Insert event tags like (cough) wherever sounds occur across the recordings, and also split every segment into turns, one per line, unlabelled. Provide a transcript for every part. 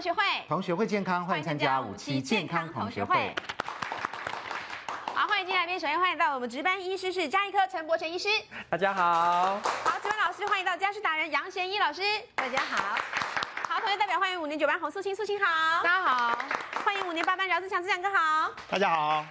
同学会，
同学会健康，欢迎参加五期健康同学会。
好，欢迎进来宾，首先欢迎到我们值班医师是家医科陈柏全医师，
大家好。
好，值班老师欢迎到家事达人杨贤一老师，大家好。好，同学代表欢迎五年九班洪素清，素清好，
大家好。
欢迎五年八班姚志强，志强哥好，
大家好。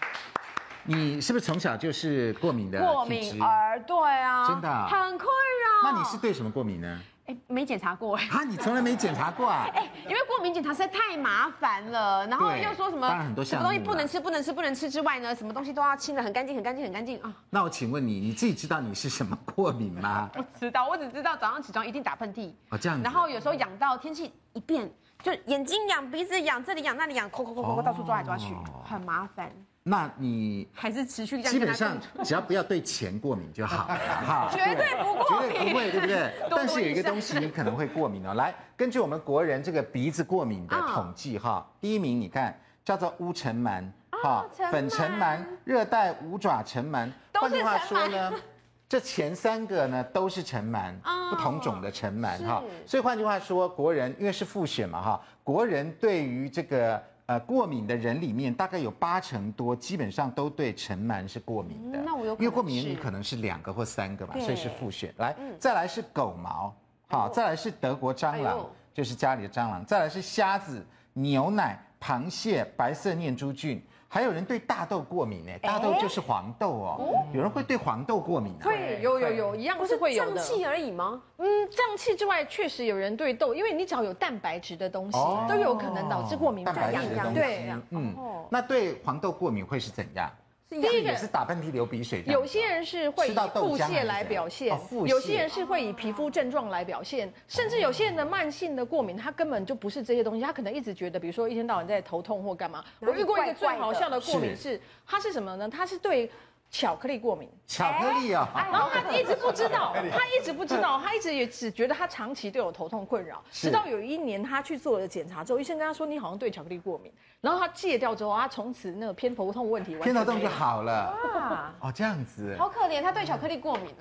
你是不是从小就是过敏的？
过敏儿，对啊，
真的，
很困扰。
那你是对什么过敏呢？
哎，没检查过哎。
啊，你从来没检查过啊？(laughs)
哎，因为过敏检查实在太麻烦了，然后又说什
么，很多项，
什么东西不能吃，不能吃，不能吃之外呢，什么东西都要清的很干净，很干净，很干净啊。
那我请问你，你自己知道你是什么过敏吗？
不知道，我只知道早上起床一定打喷嚏。
哦，这样子。
然后有时候痒到天气一变，就眼睛痒、鼻子痒、这里痒、那里痒，抠抠抠抠，到处抓来抓去，很麻烦。
那你
还是持续这样，
基本上只要不要对钱过敏就好了 (laughs) 哈，
绝对不过敏，
绝对不会，对不对？(laughs) 但是有一个东西你可能会过敏哦。来，根据我们国人这个鼻子过敏的统计哈，第一名你看叫做乌尘螨哈，粉尘螨、热带五爪尘螨。换句话说呢，(laughs) 这前三个呢都是尘螨，不同种的尘螨哈。所以换句话说，国人因为是复选嘛哈，国人对于这个。呃，过敏的人里面大概有八成多，基本上都对尘螨是过敏的。
那我有
因为过敏原因可能是两个或三个吧，所以是复选。来，再来是狗毛，好，再来是德国蟑螂，就是家里的蟑螂，再来是虾子、牛奶、螃蟹、白色念珠菌。还有人对大豆过敏呢，大豆就是黄豆哦。有人会对黄豆过敏？
会，有有有，一样是会有的。
不是胀气而已吗？
嗯，胀气之外，确实有人对豆，因为你只要有蛋白质的东西，都有可能导致过敏反应。
对，嗯，那对黄豆过敏会是怎样？第一个是打喷嚏、流鼻水，
有些人是会以腹泻来表现，有些人是会以皮肤症状来表现，甚至有些人的慢性的过敏，他根本就不是这些东西，他可能一直觉得，比如说一天到晚在头痛或干嘛。我遇过一个最好笑的过敏是，他是什么呢？他是对。巧克力过敏，
巧克力啊，
然后他一直不知道，他一直不知道，他一直也只觉得他长期都有头痛困扰，直到有一年他去做了检查之后，医生跟他说，你好像对巧克力过敏，然后他戒掉之后，他从此那个偏头痛问题完全，
偏头痛就好了。啊，哦这样子，
好可怜，他对巧克力过敏，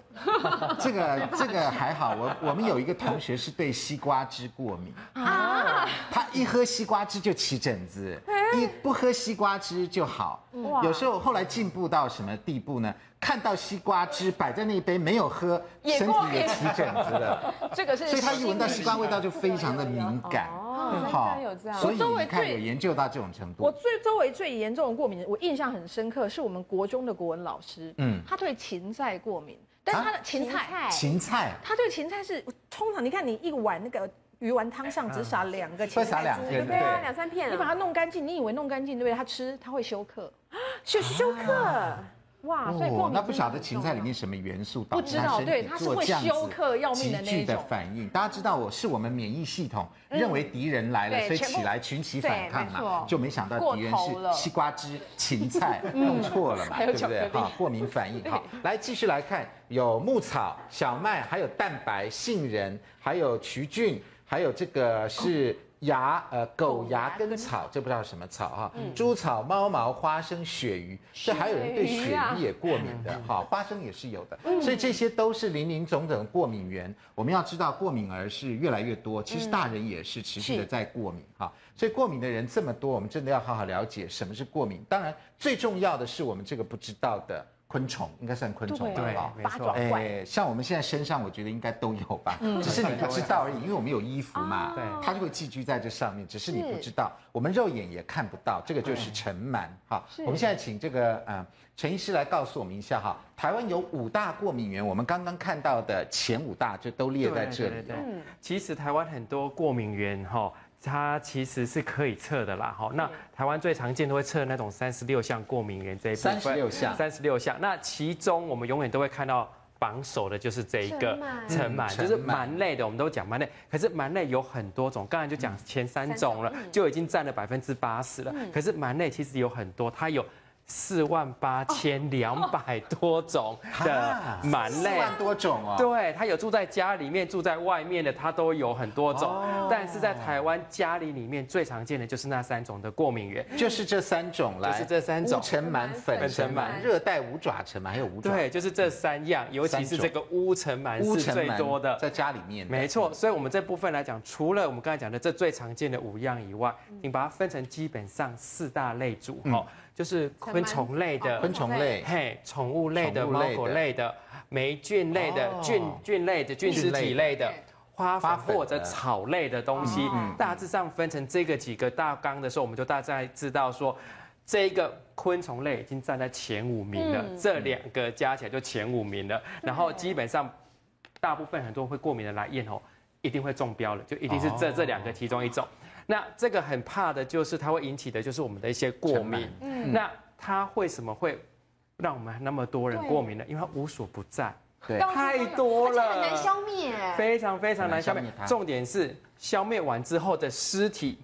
这个这个还好，我我们有一个同学是对西瓜汁过敏。啊，他一喝西瓜汁就起疹子，一不喝西瓜汁就好，有时候后来进步到什么地步？呢？看到西瓜汁摆在那一杯没有喝，身体也起疹子了。(laughs) 这个是，所以他一闻到西瓜味道就非常的敏感。哦，好，所以你看有研究到这种程度。
我最周围最严重的过敏，我印象很深刻，是我们国中的国文老师。嗯，他对芹菜过敏，但是他的芹菜，
芹菜，
他对芹菜是通常你看你一碗那个鱼丸汤上只撒两个芹菜，
撒两片，对
啊，两三片，
你把它弄干净，你以为弄干净对不对？它吃它会休克，
休休克。哇，所以过敏
那不晓得芹菜里面什么元素导致他身体做这样子急剧的反应。大家知道我是我们免疫系统认为敌人来了，所以起来群起反抗嘛，就没想到敌人是西瓜汁、芹菜，(laughs) 弄错了嘛，对不对？哈，过敏反应。好，来继续来看，有牧草、小麦，还有蛋白、杏仁，还有曲菌，还有这个是。牙呃，狗牙根草，这不知道什么草哈，猪草、猫毛、花生、鳕鱼，这还有人对鳕鱼也过敏的哈，花生也是有的，所以这些都是林林总总的过敏源。我们要知道，过敏儿是越来越多，其实大人也是持续的在过敏哈，所以过敏的人这么多，我们真的要好好了解什么是过敏。当然，最重要的是我们这个不知道的。昆虫应该算昆虫吧？
对，八爪怪。
哎，像我们现在身上，我觉得应该都有吧，只是你不知道而已，因为我们有衣服嘛，对，它就会寄居在这上面，只是你不知道，我们肉眼也看不到，这个就是尘螨。哈，我们现在请这个嗯陈医师来告诉我们一下哈，台湾有五大过敏源，我们刚刚看到的前五大就都列在这里。
嗯，其实台湾很多过敏源哈。它其实是可以测的啦，哈。那台湾最常见都会测那种三十六项过敏原这一部分。
三十六项，
三十六项。那其中我们永远都会看到榜首的就是这一个尘螨，就是螨类的，我们都讲螨类。可是螨类有很多种，刚才就讲前三种了，就已经占了百分之八十了。可是螨类其实有很多，它有四万八千两百多种的螨类，四
万多种啊。
对，它有住在家里面、住在外面的，它都有很多种。但是在台湾家里里面最常见的就是那三种的过敏源，
就是这三种啦，
就是这三种：
乌尘螨、粉尘螨、热带五爪尘螨，还有五爪。
对，就是这三样，尤其是这个乌尘螨是最多的，
在家里面。
没错，所以我们这部分来讲，除了我们刚才讲的这最常见的五样以外，你把它分成基本上四大类组哈。就是昆虫类的，
昆虫类，
嘿，宠物类的，猫狗类的，霉菌类的，菌菌类的，菌丝体类的，花粉或者草类的东西，大致上分成这个几个大纲的时候，我们就大概知道说，这个昆虫类已经站在前五名了，这两个加起来就前五名了，然后基本上大部分很多会过敏的来验哦，一定会中标了，就一定是这这两个其中一种。那这个很怕的就是它会引起的就是我们的一些过敏。嗯，那它为什么会让我们那么多人过敏呢？因为它无所不在，
对，
太多了，
很难消灭，
非常非常难消灭。重点是消灭完之后的尸体，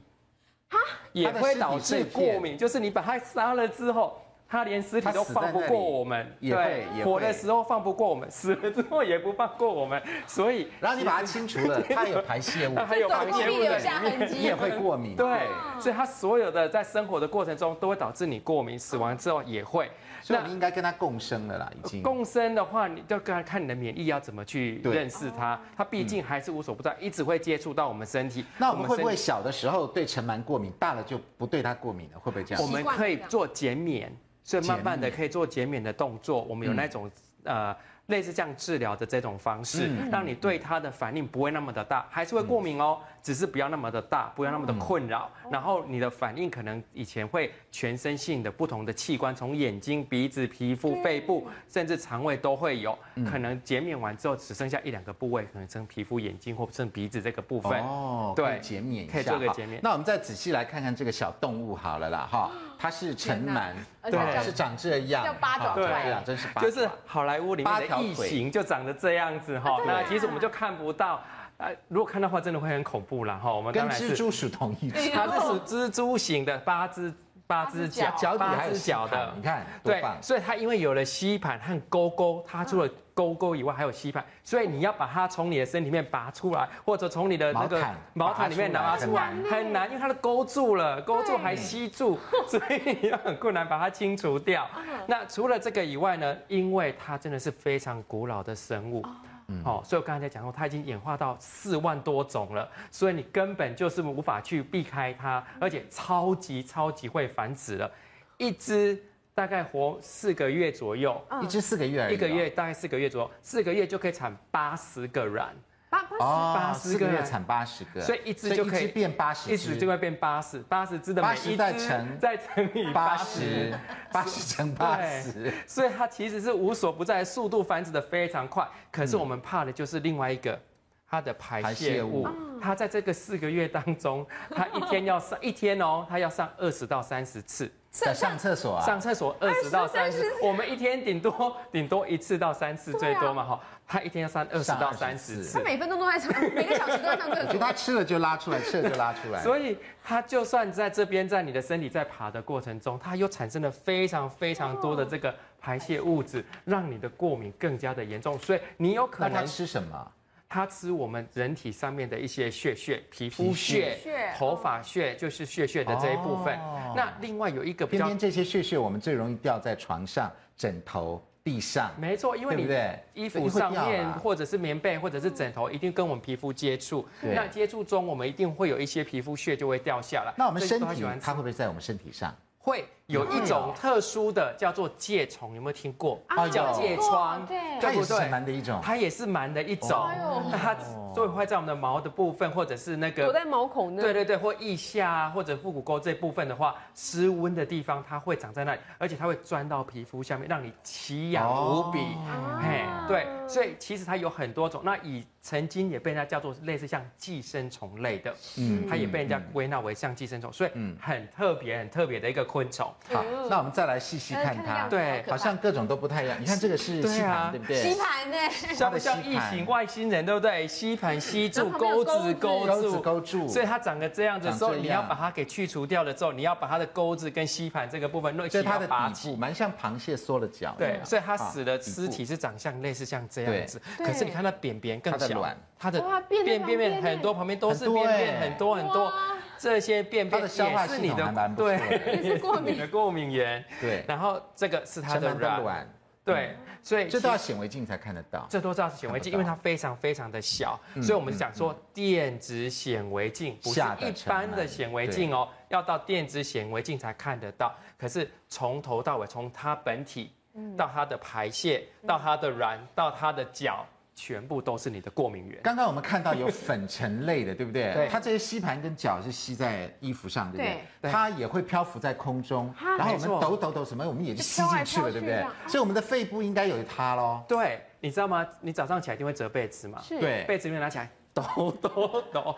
也会导致过敏，就是你把它杀了之后。他连尸体都放不过我们，对，活的时候放不过我们，死了之后也不放过我们，所以，
然后你把它清除了，它有排泄物，
它有排泄物的里面，
你也会过敏，
对，所以它所有的在生活的过程中都会导致你过敏，死亡之后也会，
所以我们应该跟它共生了啦，已经。
共生的话，你就跟看你的免疫要怎么去认识它，它毕竟还是无所不在，一直会接触到我们身体。
那我们会不会小的时候对尘螨过敏，大了就不对它过敏了？会不会这样？
我们可以做减免。所以慢慢的可以做减免的动作，我们有那种呃。类似这样治疗的这种方式，让你对它的反应不会那么的大，还是会过敏哦，只是不要那么的大，不要那么的困扰。然后你的反应可能以前会全身性的不同的器官，从眼睛、鼻子、皮肤、肺部，甚至肠胃都会有。可能减免完之后只剩下一两个部位，可能剩皮肤、眼睛或剩鼻子这个部分。哦，对，减免一下，可以做个减免。
那我们再仔细来看看这个小动物好了啦，哈，它是城螨，对，是长这样，
叫八爪
对，真是八，
就是好莱坞里面的。异形就长得这样子哈，那其实我们就看不到，呃，如果看到的话，真的会很恐怖了哈。我们
跟蜘蛛属同一种，
它是属蜘蛛型的八只八只脚，脚底还有脚的，
你看，
对，所以它因为有了吸盘和勾勾，它除了勾勾以外还有吸盘，所以你要把它从你的身里面拔出来，或者从你的那个毛毯里面拿出来，很难，因为它都勾住了，勾住还吸住，(laughs) 所以你要很困难把它清除掉。那除了这个以外呢，因为它真的是非常古老的生物，哦，所以我刚才讲说，它已经演化到四万多种了，所以你根本就是无法去避开它，而且超级超级会繁殖了，一只。大概活四个月左右，
一只四个月，
一个月大概四个月左右，四个月就可以产八十个卵，
八八
十，四个月产八十个，
所以一只就可以
变八十，
一只就会变八十，八十只的每一只再乘再乘以八十，
八十乘八十，
所以它其实是无所不在，速度繁殖的非常快。可是我们怕的就是另外一个，它的排泄物，它在这个四个月当中，它一天要上一天哦，它要上二十到三十次。
在上厕所啊？
上厕所二十到三十，我们一天顶多顶多一次到三次最多嘛哈。他一天要上二十到三十次，
他每分钟都在上，每个小时都在上厕所。
我觉得他吃了就拉出来，吃了就拉出来。(laughs)
所以他就算在这边，在你的身体在爬的过程中，它又产生了非常非常多的这个排泄物质，让你的过敏更加的严重。所以你有可能
吃什么？
它吃我们人体上面的一些血血，皮肤屑、头发屑，就是血血的这一部分。那另外有一个，
偏偏这些血血我们最容易掉在床上、枕头、地上。
没错，因为你衣服上面或者是棉被或者是枕头，一定跟我们皮肤接触。那接触中，我们一定会有一些皮肤屑就会掉下来。
那我们身体它会不会在我们身体上？
会有一种特殊的叫做疥虫，有没有听过？啊叫疥疮，
对，它也是螨的一种，
它也是螨的一种。它所以会在我们的毛的部分，或者是那个
躲在毛孔那，
对对对，或腋下或者腹股沟这部分的话，湿温的地方它会长在那里，而且它会钻到皮肤下面，让你奇痒无比。嘿，对，所以其实它有很多种。那以曾经也被人家叫做类似像寄生虫类的，嗯，它也被人家归纳为像寄生虫，所以很特别很特别的一个昆虫。好。
好，那我们再来细细看它。
对，
好像各种都不太一样。你看这个是吸盘，对不对？
吸盘呢？
像不像异形外星人，对不对？吸盘吸住，钩子钩住，
钩住。
所以它长得这样子的时候，你要把它给去除掉了之后，你要把它的钩子跟吸盘这个部分弄起来，
它的底部蛮像螃蟹缩了脚。
对，所以它死的尸体是长相类似像这样子。可是你看它扁扁更小，它的便便便很多，旁边都是便便很多很多。这些便便也是你的，对，
是过敏。(laughs)
的过敏源。
对，
然后这个是它的卵，对，所以
这都要显微镜才看得到。
这都是要显微镜，因为它非常非常的小，所以我们讲说电子显微镜不是一般的显微镜哦，要到电子显微镜才看得到。可是从头到尾，从它本体到它的排泄，到它的卵，到它的脚。全部都是你的过敏源。
刚刚我们看到有粉尘类的，对不对？(laughs) 对。它这些吸盘跟脚是吸在衣服上，对不对？对。它也会漂浮在空中，然后我们抖抖抖什么，我们也就吸进去了，对不对？所以我们的肺部应该有它喽。
对，你知道吗？你早上起来一定会折被子嘛？
是。对。
被子里面拿起来抖抖抖，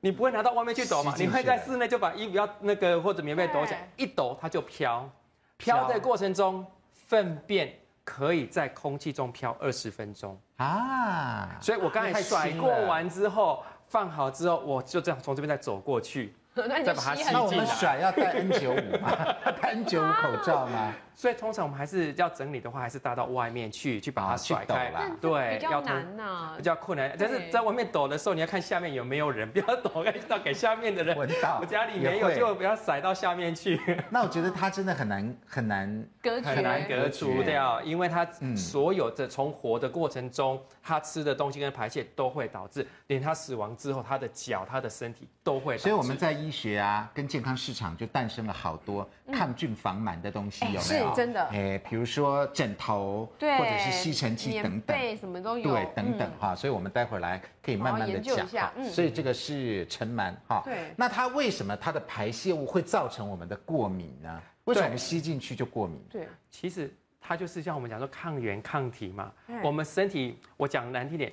你不会拿到外面去抖嘛？你会在室内就把衣服要那个或者棉被抖起来，一抖它就飘。飘的过程中，粪便可以在空气中飘二十分钟。啊，所以我刚才甩过完之后，放好之后，我就这样从这边再走过去。(laughs)
再把它吸进来。
那我们甩要戴 N 九五吗？(laughs) 戴 N 九五口罩吗？
所以通常我们还是要整理的话，还是搭到外面去，去把它甩开啦。对，
比较难呐，
比较困难。但是在外面抖的时候，你要看下面有没有人，不要抖，到给下面的人闻到。我家里没有，就不要甩到下面去。
那我觉得它真的很难很难
隔绝，
很难隔除掉，因为它所有的从活的过程中，它吃的东西跟排泄都会导致，连它死亡之后，它的脚、它的身体都会。
所以我们在医学啊，跟健康市场就诞生了好多抗菌防螨的东西，有没有？
是真的。
哎，比如说枕头，对，或者是吸尘器等等，
对，什么都有，
对，等等哈。所以我们待会儿来可以慢慢的讲哈。所以这个是尘螨哈。对。那它为什么它的排泄物会造成我们的过敏呢？为什么我们吸进去就过敏？
对，其实它就是像我们讲说抗原抗体嘛。我们身体，我讲难听点。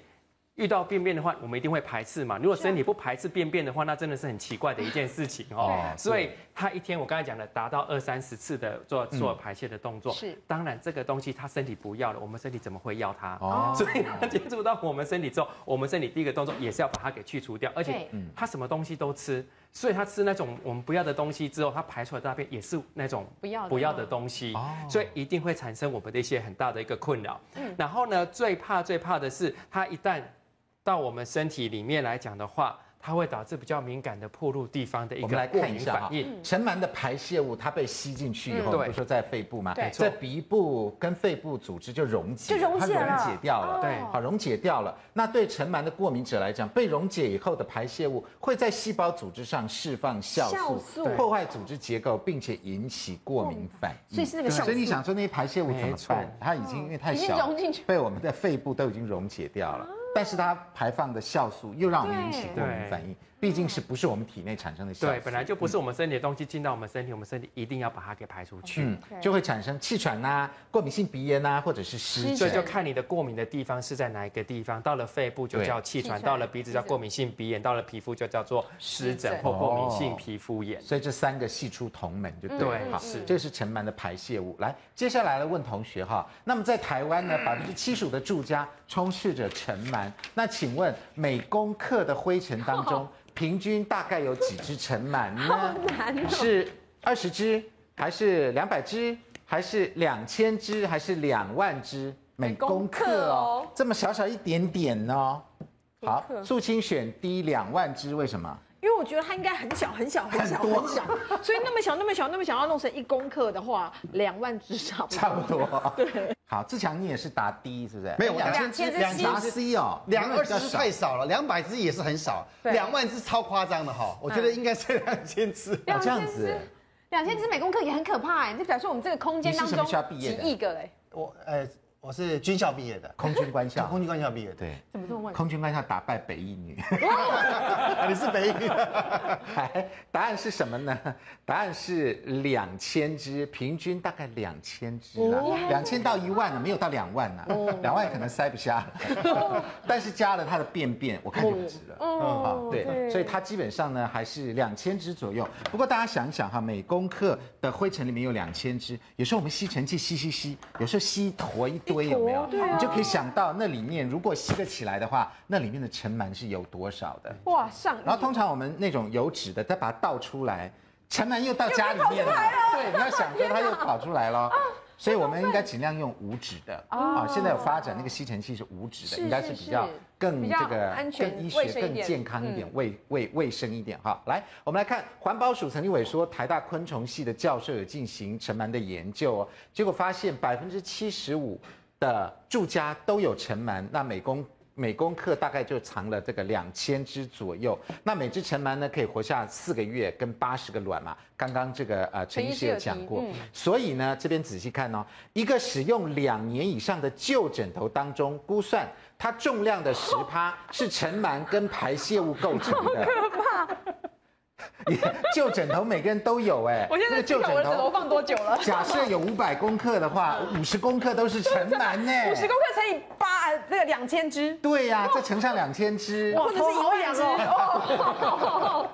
遇到便便的话，我们一定会排斥嘛。如果身体不排斥便便的话，那真的是很奇怪的一件事情哦。所以他一天我刚才讲的达到二三十次的做做排泄的动作，是。当然这个东西他身体不要了，我们身体怎么会要它？哦。所以他接触到我们身体之后，我们身体第一个动作也是要把它给去除掉。而且，他什么东西都吃，所以他吃那种我们不要的东西之后，他排出来的大便也是那种不要不要的东西。哦。所以一定会产生我们的一些很大的一个困扰。嗯。然后呢，最怕最怕的是他一旦到我们身体里面来讲的话，它会导致比较敏感的暴露地方的一个过敏反应。
尘螨的排泄物，它被吸进去以后，不是说在肺部吗？对，在鼻部跟肺部组织就溶解，
就溶解了，
它溶解掉了。对，好，溶解掉了。那对尘螨的过敏者来讲，被溶解以后的排泄物会在细胞组织上释放酵素，破坏组织结构，并且引起过敏反应。
所以是那个酵素。
所以你想说那些排泄物怎么办？它已经因为太小，被我们的肺部都已经溶解掉了。但是它排放的酵素又让我们引起过敏反应。毕竟是不是我们体内产生的酵素？
对，本来就不是我们身体的东西进到我们身体，我们身体一定要把它给排出去，
就会产生气喘呐、过敏性鼻炎呐，或者是湿疹。
所以就看你的过敏的地方是在哪一个地方。到了肺部就叫气喘，到了鼻子叫过敏性鼻炎，到了皮肤就叫做湿疹或过敏性皮肤炎。
所以这三个系出同门就对。好，是这是尘螨的排泄物。来，接下来来问同学哈，那么在台湾呢，(clears throat) 百分之七十五的住家充斥着尘螨，那请问每公克的灰尘当中，(laughs) 平均大概有几只尘螨呢？(laughs) 是二十只，还是两百只，还是两千只，还是两万只？每公克哦，这么小小一点点哦。好，素清选 D 两万只，为什么？
因为我觉得它应该很小很小很小很小，所以那么小那么小那么小要弄成一公克的话，两万只差不多。
差不多。对。好，志强你也是答 D 是不是？
没有，两千只，
两千只 C 哦，
两二十只太少了，两百只也是很少，两万只超夸张的哈。我觉得应该是两千只。
这样子，
两千只每公克也很可怕哎，就表示我们这个空间当中几亿个嘞。
我呃。我是军校毕业的，
空军官校，
空军官校毕业，
对，
怎么这么问？
空军官校打败北一女，(laughs)
你是北一女，(laughs)
答案是什么呢？答案是两千只，平均大概两千只啦，两千到一万呢，没有到两万呢，两万可能塞不下，但是加了它的便便，我看就不值了，哦，对，所以它基本上呢还是两千只左右。不过大家想一想哈，每公克的灰尘里面有两千只，有时候我们吸尘器吸吸吸，有时候吸一坨一。堆有没有？你就可以想到那里面，如果吸得起来的话，那里面的尘螨是有多少的？哇，上。然后通常我们那种有纸的，再把它倒出来，尘螨又到家里面了。对，你要想说它又跑出来了。(laughs) 所以我们应该尽量用无纸的啊。现在有发展那个吸尘器是无纸的，应该是比较更这个安全、更医学、更健康一点、卫卫卫生一点哈。来，我们来看环保署曾经委说台大昆虫系的教授有进行尘螨的研究哦，结果发现百分之七十五。的住家都有尘螨，那每公每公克大概就藏了这个两千只左右。那每只尘螨呢，可以活下四个月跟八十个卵嘛。刚刚这个呃陈医师有讲过，嗯、所以呢这边仔细看哦，一个使用两年以上的旧枕头当中，估算它重量的十趴是尘螨跟排泄物构成的。(laughs) (laughs) 旧枕头每个人都有哎，(laughs)
我现在旧枕头放多久了？(laughs)
假设有五百公克的话，五十公克都是尘螨呢。
五十公克乘以八，那个两千只。
对呀，再乘上两千只，
或者是一万只哦。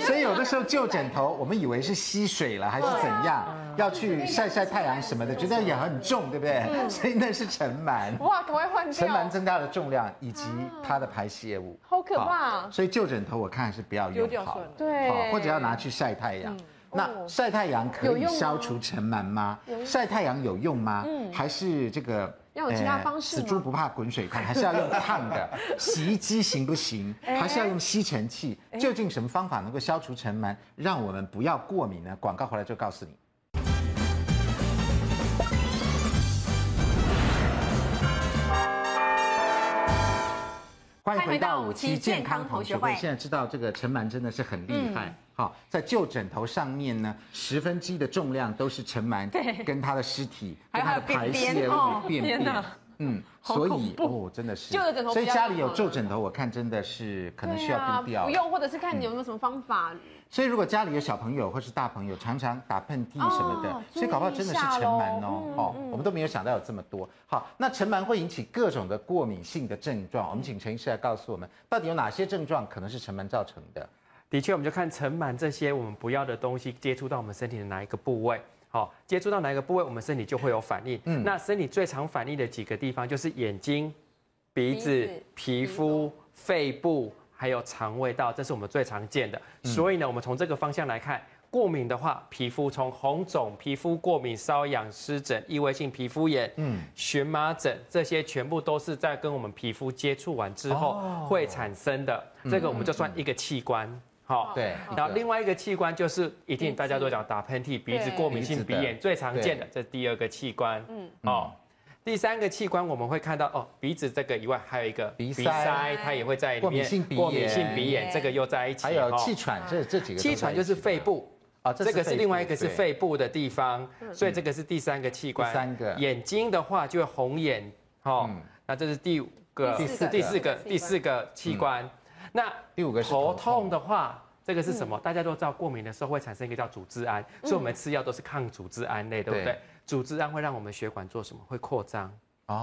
所以有的时候旧枕头，我们以为是吸水了还是怎样，要去晒晒太阳什么的，觉得也很重，对不对？所以那是尘螨。
哇，赶快换掉。
尘螨增加了重量以及它的排泄物，
好可怕。
所以旧枕头我看还是不要用好。
对。
或者要拿去晒太阳，嗯、那晒太阳可以消除尘螨吗？晒太阳有用吗？嗯、还是这个
要有其他方式？
死猪不怕滚水烫，还是要用烫的？(laughs) 洗衣机行不行？还是要用吸尘器？究竟什么方法能够消除尘螨，让我们不要过敏呢？广告回来就告诉你。欢迎回到五期健康同学会。现在知道这个尘螨真的是很厉害。好，在旧枕头上面呢，十分之一的重量都是尘螨，跟它的尸体，跟它的排泄物便便。嗯，所以哦，真的是旧的枕头。所以家里有旧枕头，我看真的是可能需要丢掉。
不用，或者是看你有没有什么方法。
所以如果家里有小朋友或是大朋友，常常打喷嚏什么的，所以搞不好真的是尘螨哦。哦，我们都没有想到有这么多。好，那尘螨会引起各种的过敏性的症状。我们请陈医师来告诉我们，到底有哪些症状可能是尘螨造成的？
的确，我们就看尘螨这些我们不要的东西接触到我们身体的哪一个部位。好，接触到哪一个部位，我们身体就会有反应。嗯，那身体最常反应的几个地方就是眼睛、鼻子、皮肤、肺部，还有肠胃道，这是我们最常见的。所以呢，我们从这个方向来看，过敏的话，皮肤从红肿、皮肤过敏、瘙痒、湿疹、异位性皮肤炎、嗯、荨麻疹，这些全部都是在跟我们皮肤接触完之后会产生的。这个我们就算一个器官。好，对，然后另外一个器官就是一定大家都讲打喷嚏、鼻子过敏性鼻炎最常见的，这第二个器官。嗯，哦，第三个器官我们会看到哦，鼻子这个以外还有一个鼻塞，它也会在里面。过敏性鼻炎，过敏性鼻炎这个又在一起。
还有气喘，这这几个。
气喘就是肺部啊，这个是另外一个是肺部的地方，所以这个是第三个器官。三个。眼睛的话就会红眼，哦，那这是第五个、第四、第四个、第四个器官。那第五个是头痛的话，这个是什么？大家都知道，过敏的时候会产生一个叫组织胺，所以我们吃药都是抗组织胺类，对不对？组织胺会让我们血管做什么？会扩张。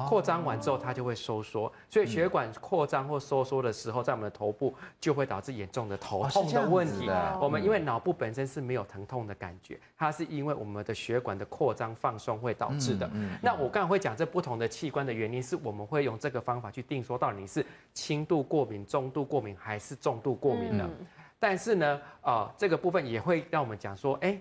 扩张完之后，它就会收缩。所以血管扩张或收缩的时候，在我们的头部就会导致严重的头痛的问题。我们因为脑部本身是没有疼痛的感觉，它是因为我们的血管的扩张放松会导致的。那我刚才会讲这不同的器官的原因，是我们会用这个方法去定说到底你是轻度过敏、中度过敏还是重度过敏的。但是呢，呃，这个部分也会让我们讲说，哎，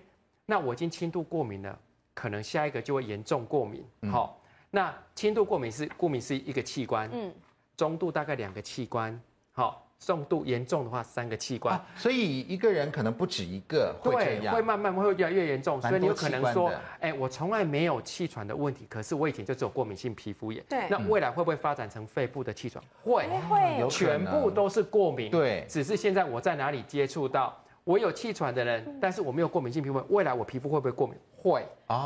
那我已经轻度过敏了，可能下一个就会严重过敏。好，那轻度过敏是顾名思义一个器官，嗯，中度大概两个器官，好。重度严重的话，三个器官，
所以一个人可能不止一个会这样，
对，会慢慢会越来越严重，所以你有可能说，哎，我从来没有气喘的问题，可是我以前就只有过敏性皮肤炎，对，那未来会不会发展成肺部的气喘？会，会，全部都是过敏，对，只是现在我在哪里接触到，我有气喘的人，但是我没有过敏性皮肤，未来我皮肤会不会过敏？会，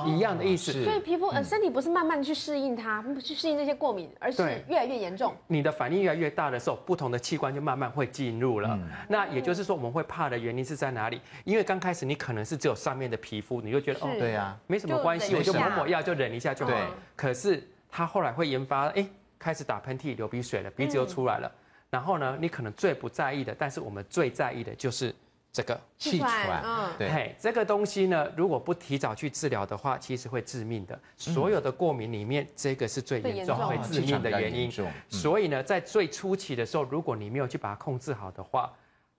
一样的意思。
所以皮肤呃身体不是慢慢去适应它，去适应这些过敏，而是越来越严重。
你的反应越来越大的时候，不同的器官就慢慢会进入了。那也就是说，我们会怕的原因是在哪里？因为刚开始你可能是只有上面的皮肤，你就觉得哦，
对呀，
没什么关系，我就抹抹药就忍一下就好。可是它后来会研发，哎，开始打喷嚏、流鼻水了，鼻子又出来了。然后呢，你可能最不在意的，但是我们最在意的就是。这个
气喘，嗯，
对，这个东西呢，如果不提早去治疗的话，其实会致命的。所有的过敏里面，这个是最严重会致命的原因。所以呢，在最初期的时候，如果你没有去把它控制好的话，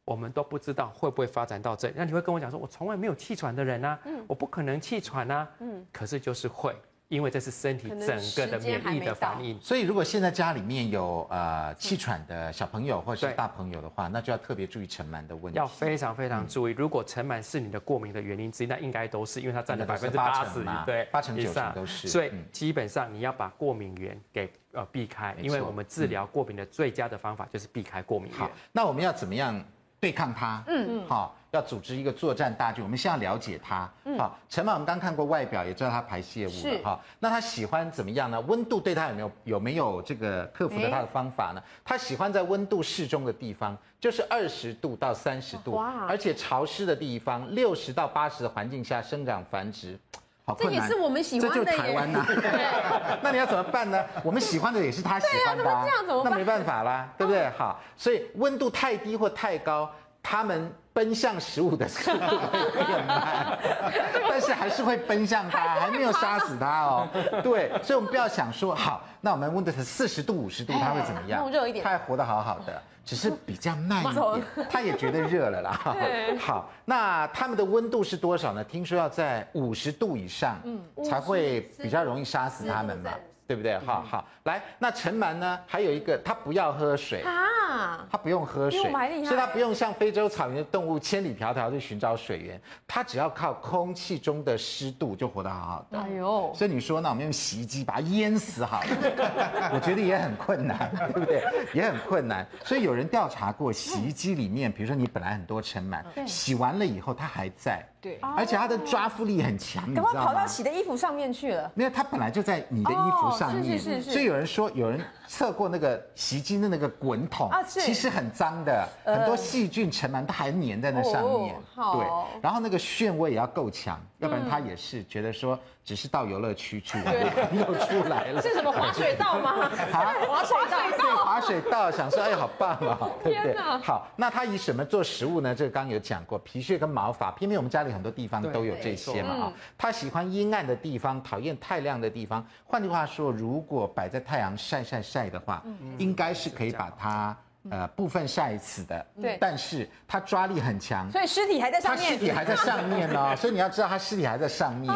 我们都不知道会不会发展到这。那你会跟我讲说，我从来没有气喘的人啊，我不可能气喘啊，嗯，可是就是会。因为这是身体整个的免疫的反应，
所以如果现在家里面有呃气喘的小朋友或者是大朋友的话，那就要特别注意尘螨的问题。
要非常非常注意，如果尘螨是你的过敏的原因之一，那应该都是因为它占了百分之八十，对，
八成九成都是。
所以基本上你要把过敏源给呃避开，因为我们治疗过敏的最佳的方法就是避开过敏源。
好，那我们要怎么样对抗它？嗯嗯，好。要组织一个作战大军，我们先要了解它。嗯，好，尘螨我们刚看过外表，也知道它排泄物了哈。那它喜欢怎么样呢？温度对它有没有有没有这个克服的它的方法呢？它喜欢在温度适中的地方，就是二十度到三十度，哇，而且潮湿的地方，六十到八十的环境下生长繁殖，好困难。
这也是我们喜欢的。
这就是台湾呐。(laughs) (laughs) 那你要怎么办呢？我们喜欢的也是它喜欢的。啊，那没办法啦，对不对？好，所以温度太低或太高，它们。奔向食物的速度会变慢，(laughs) 但是还是会奔向它，还没有杀死它哦。对，所以我们不要想说好，那我们温度是四十度、五十度，它会怎么样？
弄热一点，
它还活得好好的，只是比较慢一点，(laughs) 它也觉得热了啦。(laughs) 好，那它们的温度是多少呢？听说要在五十度以上，嗯，才会比较容易杀死它们嘛。对不对？好好来，那尘螨呢？还有一个，它不要喝水啊，它不用喝水，所以它不用像非洲草原的动物千里迢迢去寻找水源，它只要靠空气中的湿度就活得好好的。哎呦，所以你说，那我们用洗衣机把它淹死好了，(laughs) 我觉得也很困难，对不对？也很困难。所以有人调查过，洗衣机里面，比如说你本来很多尘螨，洗完了以后它还在。对，而且它的抓附力很强，你知道吗？
跑到洗的衣服上面去了。
没有，它本来就在你的衣服上面。是是是是。所以有人说，有人测过那个洗衣机的那个滚筒，其实很脏的，很多细菌、尘螨它还粘在那上面。对，然后那个漩涡也要够强，要不然它也是觉得说。只是到游乐区去，(laughs) 又出来了。
是什么滑水道吗？(laughs) 啊，滑水道，
对，滑水道，想说，哎，好棒啊，(laughs) 对不对？好，那它以什么做食物呢？这个刚刚有讲过，皮屑跟毛发，偏偏我们家里很多地方都有这些嘛啊。它喜欢阴暗的地方，讨厌太亮的地方。换句话说，如果摆在太阳晒晒晒的话，应该是可以把它。呃，部分晒死的，对，但是它抓力很强，
所以尸体还在上面，
它尸体还在上面呢，(laughs) 所以你要知道它尸体还在上面。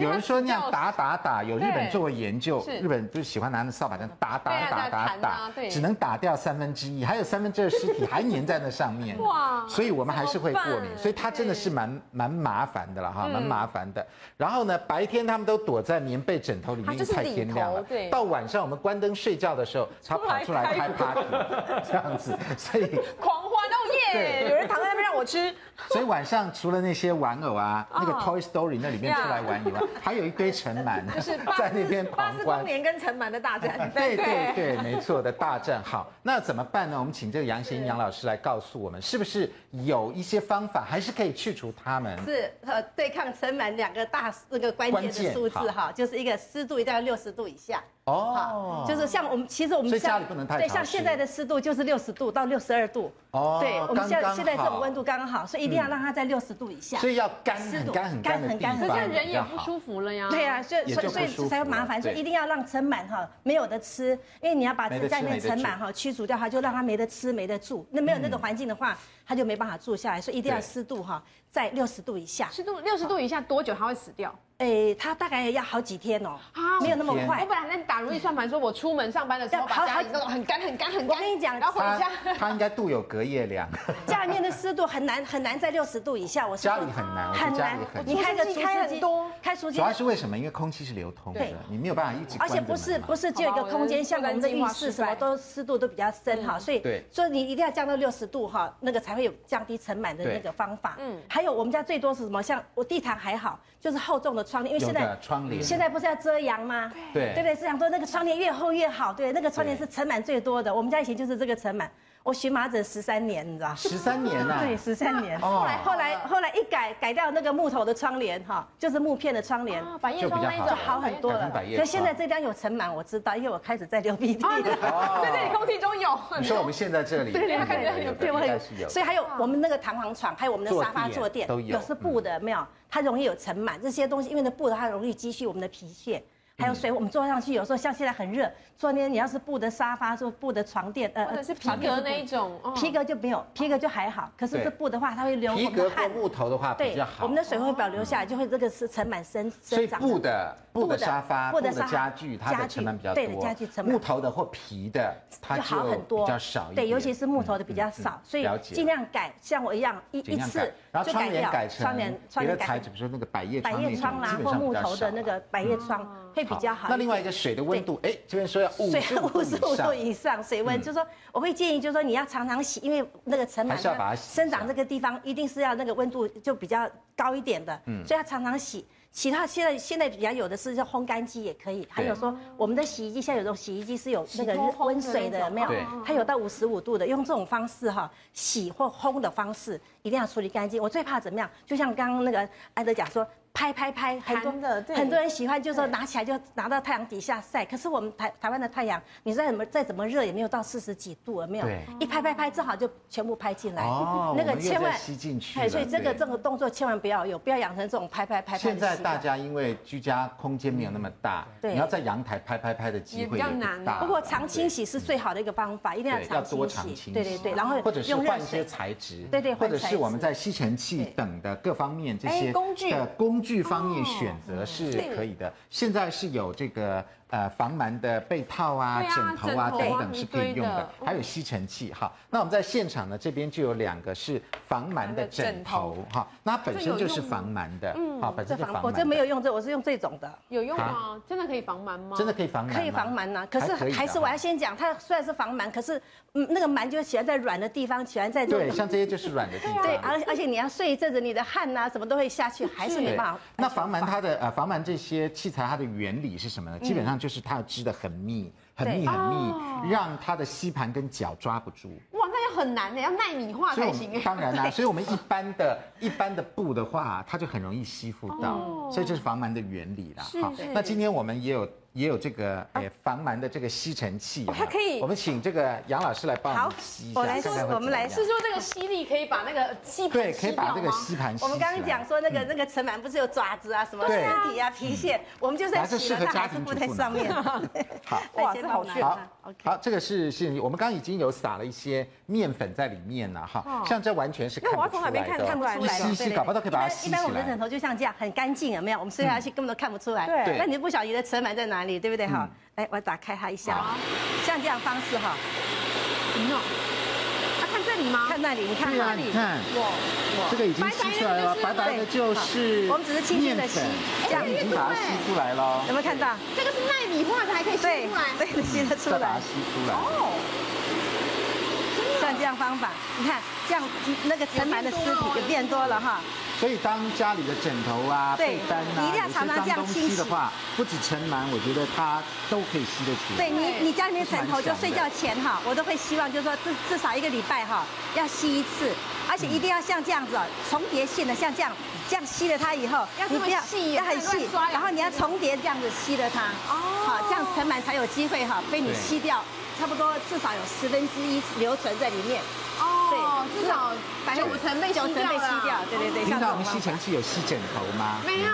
有人说那样打打打，有日本做过研究，日本就是喜欢拿那扫把这样打打打打打，只能打掉三分之一，还有三分之二尸体还粘在那上面。(laughs) 哇，所以我们还是会过敏，所以它真的是蛮蛮麻烦的了哈，蛮麻烦的。然后呢，白天他们都躲在棉被枕头里面，太天亮了。对，到晚上我们关灯睡觉的时候，它跑出来开 party。(laughs) 样子，(laughs) 所以 (laughs)
狂欢哦耶！有人躺在那边让我吃。(laughs)
所以晚上除了那些玩偶啊，那个 Toy Story 那里面出来玩以外，还有一堆尘螨，就是在那边狂欢。
八十年跟尘螨的大战。
对对对，没错的大战。好，那怎么办呢？我们请这个杨贤杨老师来告诉我们，是不是有一些方法，还是可以去除它们？
是呃，对抗尘螨两个大那个关键的数字哈，就是一个湿度一定要六十度以下。哦，就是像我们，其实我们
所以家里不能太
对，像现在的湿度就是六十度到六十二度。哦，对，我们现在现在这种温度刚刚好，所以一定要让它在六十度以下。
所以要干很干很干很干，
可是人也不舒服了呀。
对呀，所以所以所以才会麻烦，所以一定要让尘螨哈没有的吃，因为你要把在那尘螨哈驱除掉，它就让它没得吃没得住。那没有那个环境的话，它就没办法住下来，所以一定要湿度哈。在六十度以下。
湿度六十度以下多久它会死掉？
哎，它大概要好几天哦，没有那么快。
我本来在打如意算盘，说我出门上班的时候把家里弄很干很干很干。
我跟你讲，然后回
家，它应该度有隔夜凉。
家里面的湿度很难很难在六十度以下，我
家里很难，
很难。你开个除湿机，开除湿机，
主要是为什么？因为空气是流通的，你没有办法一直。
而且不是不是只有一个空间，像我们的浴室什么都湿度都比较深哈，所以所以你一定要降到六十度哈，那个才会有降低尘螨的那个方法。嗯，还有我们家最多是什么？像我地毯还好，就是厚重的窗帘，因为现在。
窗帘
现在不是要遮阳吗？
对
对对，是想说那个窗帘越厚越好。对，那个窗帘是尘螨最多的。我们家以前就是这个尘螨。我荨麻疹十三年，你知道？
十三年呐？(laughs)
对，十三年。后来后来后来一改改掉那个木头的窗帘哈，就是木片的窗帘，
百叶窗那一种就
好很多了。可现在这张有尘螨，我知道，因为我开始在流鼻涕了。
在这里空气中有。
你说我们现在这里？
对对对，对，我很有。所以还有我们那个弹簧床，还有我们的沙发坐垫，有是布的，没有？它容易有尘螨，这些东西因为那布的它容易积蓄我们的皮屑。还有水，我们坐上去，有时候像现在很热，坐那边你要是布的沙发，坐布的床垫，
呃，或者是皮革那一种，
皮革就没有，皮革就还好。可是是布的话，它会流汗。
皮革或木头的话比较好。
我们的水会保留下来，就会这个是尘螨生
生长。所以布的布的沙发、布的家具，它的尘螨比较多。
对的，家具尘螨。
木头的或皮的，它就好很多，比较少一点。
对，尤其是木头的比较少，所以尽量改，像我一样一一次就改掉。
窗帘窗帘别的材质，比如说那个百叶窗，
百叶窗啦，或木头的那个百叶窗会比较好。
那另外一个。水的温度，哎，这边说要五十五
度以上，水温就是说，我会建议就是说，你要常常洗，因为那个尘螨它生长这个地方一定是要那个温度就比较高一点的，嗯，所以要常常洗。其他现在现在比较有的是叫烘干机也可以，还有说我们的洗衣机现在有种洗衣机是有那个温水的，没有？它有到五十五度的，用这种方式哈洗或烘的方式，一定要处理干净。我最怕怎么样？就像刚刚那个安德讲说。拍拍拍，很多的很多人喜欢，就是说拿起来就拿到太阳底下晒。可是我们台台湾的太阳，你再怎么再怎么热，也没有到四十几度，有没有？一拍拍拍，正好就全部拍进来。
哦，
那个千万
吸进去。
所以这个这个动作千万不要有，不要养成这种拍拍拍拍。
现在大家因为居家空间没有那么大，你要在阳台拍拍拍的机会也比较难。
不过常清洗是最好的一个方法，一定要常清洗。对对对，然后
或者是换一些材质。对对，或者是我们在吸尘器等的各方面这些工具的工具方面选择是可以的。现在是有这个。呃，防螨的被套啊、枕头啊等等是可以用的，还有吸尘器。哈，那我们在现场呢，这边就有两个是防螨的枕头，哈，那本身就是防螨的，嗯，好，本身就防螨。
我这没有用这，我是用这种的，
有用吗？真的可以防螨吗？
真的可以防螨，
可以防螨呐。可是还是我要先讲，它虽然是防螨，可是嗯，那个螨就喜欢在软的地方，喜欢在
对，像这些就是软的地方。
对，而而且你要睡一阵子，你的汗呐什么都会下去，还是没办法。
那防螨它的呃防螨这些器材它的原理是什么呢？基本上就是它要织的。很密，很密，很密，让它的吸盘跟脚抓不住。
哇，那要很难的，要耐米化才行。
当然啦，(laughs) 所以我们一般的、一般的布的话，它就很容易吸附到，所以这是防螨的原理啦。好，那今天我们也有。也有这个诶防螨的这个吸尘器，
它可以。
我们请这个杨老师来帮我们吸一下。
我来说，我们来
是说这个吸力可以把那个吸盘
对，可以把这个吸盘。
我们刚刚讲说那个那个尘螨不是有爪子啊，什么身体啊、皮屑，我们就是
洗了它还是附在上面。(laughs) 好，(laughs)
哇，这好炫。好，
好，这个是是我们刚刚已经有撒了一些面粉在里面了哈，像这完全是看不出来的。
看不出来，
一吸吸，搞不好都可以把它吸起来。
一般我们的枕头就像这样，很干净，有没有？我们睡下去根本都看不出来。对，那你就不晓得你的尘螨在哪里，对不对？哈。来，我打开它一下，像这样方式哈。
喏，里吗？
看那里，你看那里。
你看，哇哇，这个已经吸出来了，白白的就是。
我们只是轻轻的吸，
这样已经把它吸出来了。
有没有看到？
这个是纳米化的，还可以吸出来。
对，吸得出来。
把它吸出来。哦。
像这样方法，你看，这样那个尘螨的尸体就变多了哈。
所以当家里的枕头啊、被单啊，
你一定要常常这样清洗
的话，不止尘螨，我觉得它都可以吸得出来。
对你，你家里面枕头就睡觉前哈，我都会希望就是说至至少一个礼拜哈要吸一次，而且一定要像这样子重叠性的，像这样这样吸了它以后，
要这么细，
要很细，然后你要重叠这样子吸了它，哦，好，这样尘螨才有机会哈被你吸掉，差不多至少有十分之一留存在里面。
哦，至少百分之五成被吸掉，
对对对。
听到我们吸尘器有吸枕头吗？
没有。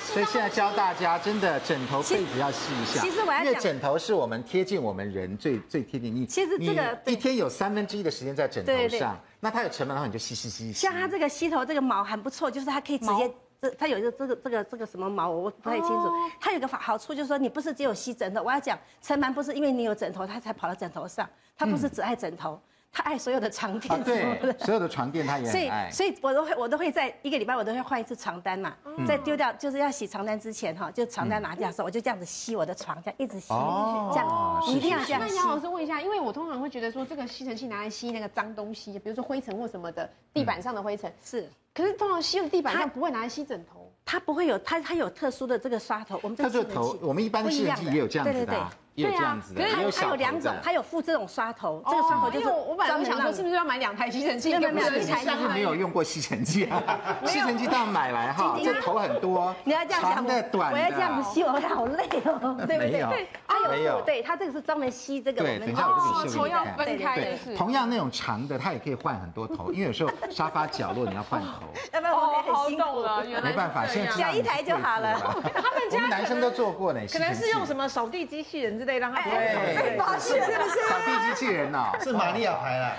所以现在教大家，真的枕头被子要吸一下。
其实我要，
因为枕头是我们贴近我们人最最贴近你。
其实这个
一天有三分之一的时间在枕头上。那它有尘螨的话，你就吸吸吸。
像它这个吸头这个毛很不错，就是它可以直接。这它有一个这个这个这个什么毛，我不太清楚。它有个好好处就是说，你不是只有吸枕头。我要讲，尘螨不是因为你有枕头，它才跑到枕头上，它不是只爱枕头。他爱所有的床垫，
啊，对，所有的床垫他也很爱，
所以，所以我都会，我都会在一个礼拜，我都会换一次床单嘛。嗯、在丢掉，就是要洗床单之前哈，就床单拿掉的时候，嗯、我就这样子吸我的床，这样一直吸，哦、这样一定要这样。那
杨老师问一下，因为我通常会觉得说，这个吸尘器拿来吸那个脏东西，比如说灰尘或什么的，地板上的灰尘、嗯、是，可是通常吸的地板上不会拿来吸枕头，
它不会有，它它有特殊的这个刷头，我们这个
头，我们一般的吸尘器也有这样子的。对对对也有这样子的，
它它有两种，它有附这种刷头，这个刷头就是
我本来想说是不是要买两台吸尘器？
没有没有，一台
是没有用过吸尘器啊？(laughs) 吸尘器当然买来哈，这头很多，
你要这样讲，长的短的，我要这样子吸，我会好累哦，对不对？对，
没有，
对，它这个是专门吸这个。
对，等一下我给你秀一下。
分开的是。
同样那种长的，它也可以换很多头，因为有时候沙发角落你要换头。(laughs)
要不然我也很辛苦
了，
没办法，现在
加一台就好了。(laughs)
他们家
男生都做过呢，
可能是用什么扫地机器人之类让它。
被发现是不是？
扫地机器人哦，(laughs)
是玛利亚牌了。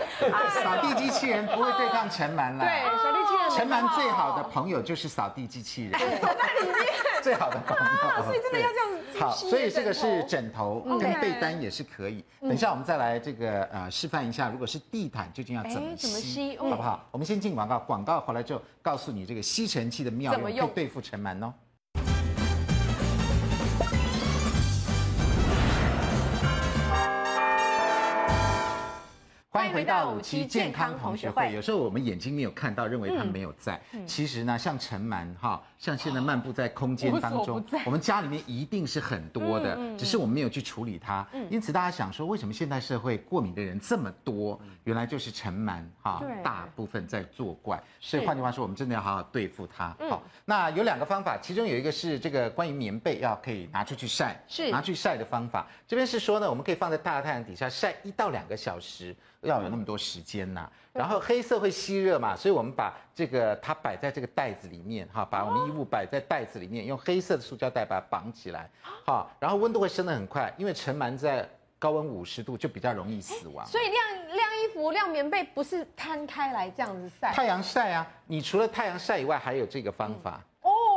扫地机器人不会对抗尘螨了。
对，扫地机器人。
尘螨最好的朋友就是扫地机器人。在里面。最好的朋友。
所以真的要这样子。
好，所以这个是枕头跟被单也是可以。等一下我们再来这个呃示范一下，如果是地毯究竟要怎么吸，好不好？我们先进广告，广告回来之后告诉你这个吸尘器的妙用，可以对付尘螨哦。回到五期健康同学会。有时候我们眼睛没有看到，认为他没有在。其实呢，像陈蛮哈，像现在漫步在空间当中，我们家里面一定是很多的，只是我们没有去处理它。因此大家想说，为什么现代社会过敏的人这么多？原来就是尘螨哈，大部分在作怪。所以换句话说，我们真的要好好对付它。好，那有两个方法，其中有一个是这个关于棉被要可以拿出去晒，是拿去晒的方法。这边是说呢，我们可以放在大太阳底下晒一到两个小时。要有那么多时间呐，然后黑色会吸热嘛，所以我们把这个它摆在这个袋子里面哈，把我们衣物摆在袋子里面，用黑色的塑胶袋把它绑起来，好，然后温度会升得很快，因为尘螨在高温五十度就比较容易死亡。
所以晾晾衣服、晾棉被不是摊开来这样子晒，
太阳晒啊，你除了太阳晒以外，还有这个方法。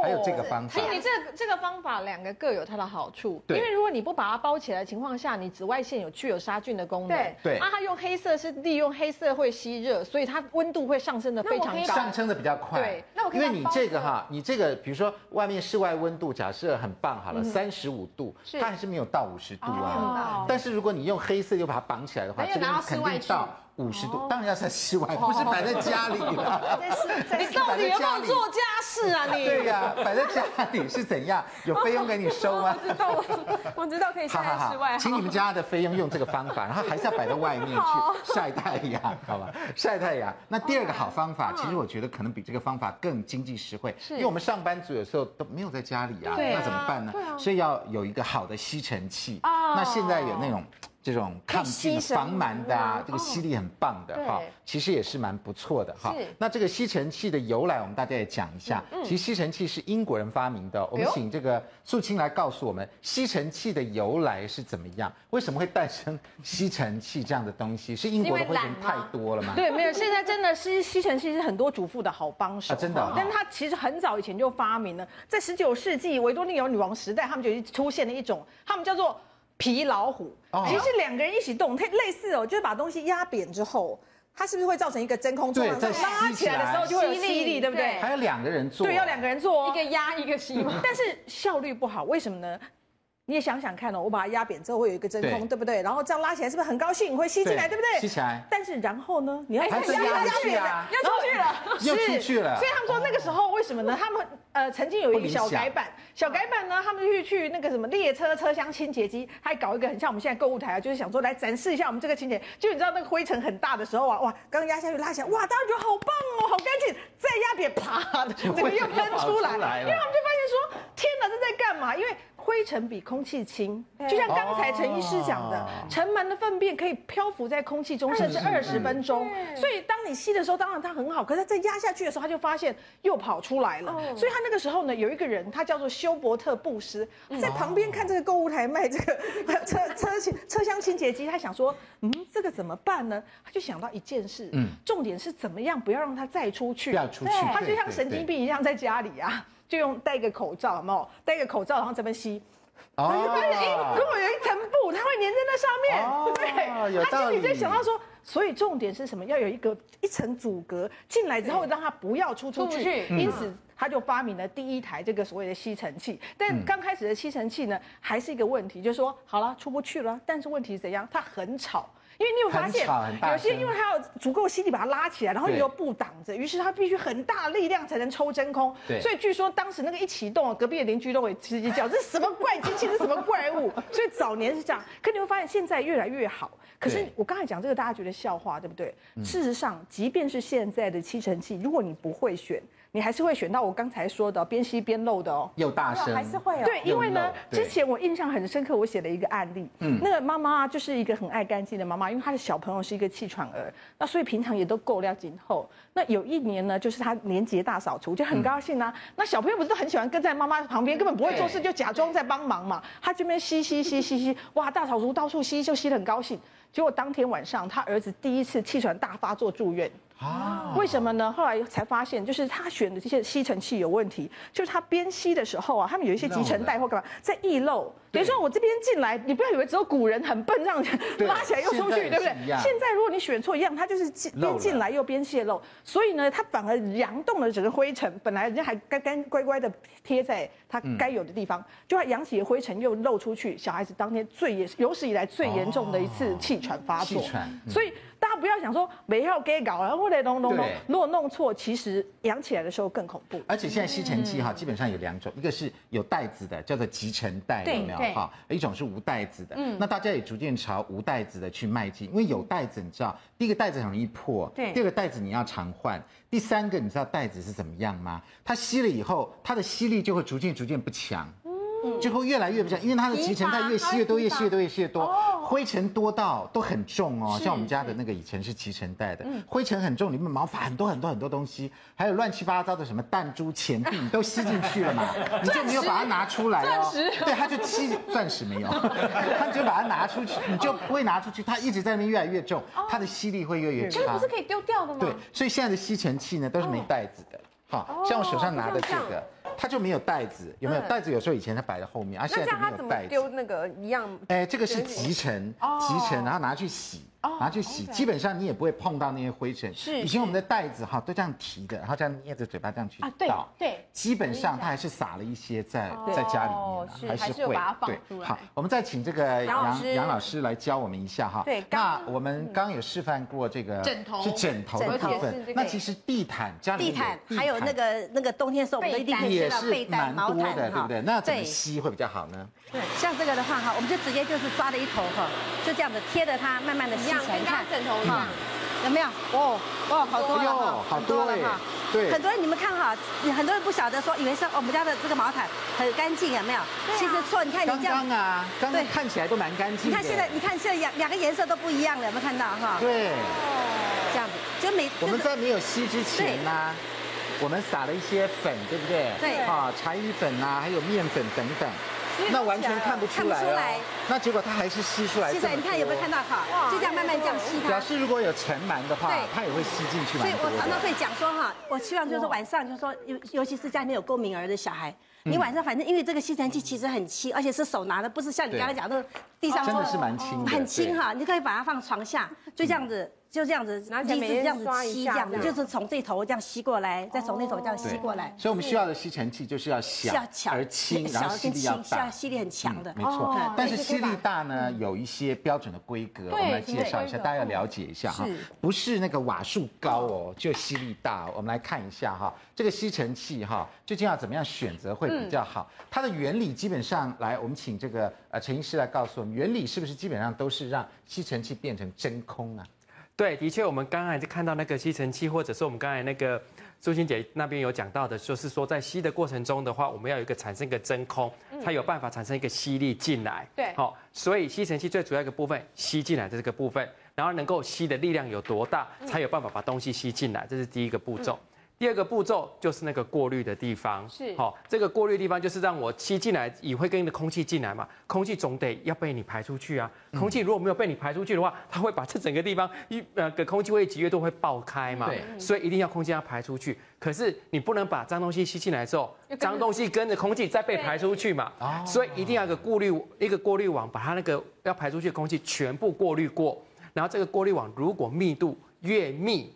还有这个方法，
其实你这这个方法两个各有它的好处。对，因为如果你不把它包起来的情况下，你紫外线有具有杀菌的功能。对对。啊，它用黑色是利用黑色会吸热，所以它温度会上升的非常高，
上升的比较快。对，那我因为你这个哈，你这个比如说外面室外温度假设很棒好了，三十五度，它还是没有到五十度啊。但是如果你用黑色又把它绑起来的话，这边肯定到。五十度，当然要在室外，(laughs) 不是摆在家里了。
你到底有没有做家事啊？你
对呀，摆在家里是怎样？(laughs) 有费用给你收吗？
我知道，我知道可以晒在室外。
请你们家的费用用这个方法，然后还是要摆在外面去晒太阳，好吧？晒太阳。那第二个好方法，其实我觉得可能比这个方法更经济实惠，因为我们上班族有时候都没有在家里啊，那怎么办呢？所以要有一个好的吸尘器。那现在有那种。这种抗菌防螨的啊，这个吸力很棒的哈，其实也是蛮不错的哈。那这个吸尘器的由来，我们大家也讲一下。其实吸尘器是英国人发明的，我们请这个素清来告诉我们吸尘器的由来是怎么样，为什么会诞生吸尘器这样的东西？是英国的灰尘太多了吗？
对，没有，现在真的是吸尘器是很多主妇的好帮手，
真的。
但是它其实很早以前就发明了，在十九世纪维多利亚女王时代，他们就已经出现了一种，他们叫做。皮老虎，其实两个人一起动，它类似哦，就是把东西压扁之后，它是不是会造成一个真空状态？拉起来的时候就会有吸力，对不对？
还有两个人做，
对，要两个人做，
一个压一个吸嘛。(laughs)
但是效率不好，为什么呢？你也想想看哦，我把它压扁之后会有一个真空，对不对？然后这样拉起来是不是很高兴？会吸进来，对不对？
吸起来。
但是然后呢？你要
还是压压扁
啊？要出去了，
又出去了。
所以他们说那个时候为什么呢？他们呃曾经有一个小改版，小改版呢，他们就去去那个什么列车车厢清洁机，还搞一个很像我们现在购物台啊，就是想说来展示一下我们这个清洁。就你知道那个灰尘很大的时候啊，哇，刚压下去拉起来，哇，大家觉得好棒哦，好干净。再压扁，啪的，整个又 (laughs) 喷出来。因为他们就发现说，天哪，这在干嘛？因为灰尘比空气轻，就像刚才陈医师讲的，尘螨的粪便可以漂浮在空气中，甚至二十分钟。所以当你吸的时候，当然它很好，可是再压下去的时候，他就发现又跑出来了。所以他那个时候呢，有一个人，他叫做休伯特布斯，在旁边看这个购物台卖这个 (laughs) 车车车厢清洁机，他想说，嗯，这个怎么办呢？他就想到一件事，嗯，重点是怎么样不要让它再出去，
不要出去，
他就像神经病一样在家里啊。就用戴个口罩，有没有？戴个口罩，然后这边吸，然后就发现，哎，如果有一层布，它会粘在那上面，哦、对，他心里在想到说，所以重点是什么？要有一个一层阻隔，进来之后让它不要出出去。出去因此，他就发明了第一台这个所谓的吸尘器。但刚开始的吸尘器呢，还是一个问题，就是说，好了，出不去了，但是问题是怎样？它很吵。因为你有发现，有些因为它要足够吸力把它拉起来，然后你又布挡着，于是它必须很大力量才能抽真空。对，所以据说当时那个一启动，隔壁的邻居都会直接叫：“这是什么怪机器？这是什么怪物？” (laughs) 所以早年是这样，可你会发现现在越来越好。可是我刚才讲这个，大家觉得笑话，对不对？事实上，即便是现在的吸尘器，如果你不会选。你还是会选到我刚才说的边吸边漏的哦，
又大声，
还是会哦。对，因为呢，之前我印象很深刻，我写了一个案例，嗯，那个妈妈就是一个很爱干净的妈妈，因为她的小朋友是一个气喘儿，那所以平常也都够料紧后。那有一年呢，就是她年节大扫除，就很高兴啊。那小朋友不是都很喜欢跟在妈妈旁边，根本不会做事，就假装在帮忙嘛。她这边吸吸吸吸吸，哇，大扫除到处吸，就吸得很高兴。结果当天晚上，他儿子第一次气喘大发作住院。啊，为什么呢？后来才发现，就是他选的这些吸尘器有问题，就是他边吸的时候啊，他们有一些集尘袋或干嘛在溢漏。比如说我这边进来，你不要以为只有古人很笨，这样拉起来又出去，对不对？现在如果你选错一样，它就是边进来又边泄漏，所以呢，它反而扬动了整个灰尘。本来人家还干干乖乖的贴在它该有的地方，就它扬起的灰尘又漏出去。小孩子当天最严，有史以来最严重的一次气喘发作。所以。不要想说没要给搞，然后来弄弄弄，如果弄错，其实扬起来的时候更恐怖。
而且现在吸尘器哈，基本上有两种，一个是有袋子的，叫做集尘袋，有没有哈？一种是无袋子的。嗯，那大家也逐渐朝无袋子的去迈进，因为有袋子，你知道，第一个袋子很容易破，对，第二个袋子你要常换，第三个你知道袋子是怎么样吗？它吸了以后，它的吸力就会逐渐逐渐不强。就会越来越不像，因为它的集尘袋越吸越多，越吸越多，越吸越多，灰尘多到都很重哦。像我们家的那个以前是集尘袋的，灰尘很重，里面毛发很多很多很多东西，还有乱七八糟的什么弹珠、钱币都吸进去了嘛，(laughs) 你就没有把它拿出来哦。对，它就吸钻石没有，(laughs) 它就把它拿出去，你就不会拿出去，它一直在那边越来越重，它的吸力会越来越差。
这个不是可以丢掉的吗？
对，所以现在的吸尘器呢都是没袋子的，好像我手上拿的这个。它就没有袋子，有没有袋子？有时候以前它摆在后面，啊，现在就没有袋子。
丢那个一样？
哎，这个是集成，集成，然后拿去洗。拿去洗，基本上你也不会碰到那些灰尘。是，以前我们的袋子哈都这样提的，然后这样捏着嘴巴这样去倒。对，基本上它还是撒了一些在在家里面，还是会。对，好，我们再请这个杨杨老师来教我们一下哈。对，那我们刚有示范过这个枕头，是枕头的部分。那其实地毯家里
地毯还有那个那个冬天时候我们一定
也是蛮多的，对不对？那怎么吸会比较好呢？
对，像这个的话哈，我们就直接就是抓了一头哈，就这样子贴着它，慢慢的吸。
跟刚枕头一样，
有没有？哦，哦，好多了，
好多了哈。对，
很多人你们看哈，很多人不晓得说，以为是我们家的这个毛毯很干净，有没有？其实错，你看你这样。
刚刚啊，刚刚看起来都蛮干净。
你看现在，你看现在两两个颜色都不一样了，有没有看到哈？
对，
这样子就没。
我们在没有吸之前呢，我们撒了一些粉，对不对？对。啊，柴鱼粉啊，还有面粉等等。那完全看不出来哦。那结果它还是吸出来。
吸出来，你看有没有看到？哈，就这样慢慢这样吸它。
表示如果有尘螨的话，它也会吸进去。
所以我常常会讲说哈，我希望就是晚上就是说，尤尤其是家里面有过敏儿的小孩，你晚上反正因为这个吸尘器其实很轻，而且是手拿的，不是像你刚才讲的地上。
真的是蛮轻的。
很轻哈，你可以把它放床下，就这样子。就这样子，一直这样子吸，这样子就是从这头这样吸过来，再从那头这样吸过来。
所以我们需要的吸尘器就是要小而轻，然后吸力要大，
吸力很强的。
没错，但是吸力大呢，有一些标准的规格，我们来介绍一下，大家要了解一下哈。不是那个瓦数高哦，就吸力大。我们来看一下哈，这个吸尘器哈，究竟要怎么样选择会比较好？它的原理基本上来，我们请这个呃陈医师来告诉我们，原理是不是基本上都是让吸尘器变成真空啊？
对，的确，我们刚才就看到那个吸尘器，或者是我们刚才那个苏欣姐那边有讲到的，就是说在吸的过程中的话，我们要有一个产生一个真空，才有办法产生一个吸力进来。
对，
好，所以吸尘器最主要一个部分，吸进来的这个部分，然后能够吸的力量有多大，才有办法把东西吸进来，这是第一个步骤。第二个步骤就是那个过滤的地方，
是。
好，这个过滤地方就是让我吸进来，也会跟着空气进来嘛，空气总得要被你排出去啊。空气如果没有被你排出去的话，它会把这整个地方一呃个空气会集约度会爆开嘛，对，所以一定要空气要排出去。可是你不能把脏东西吸进来之后，脏东西跟着空气再被排出去嘛，所以一定要一个过滤一个过滤网，把它那个要排出去的空气全部过滤过，然后这个过滤网如果密度越密。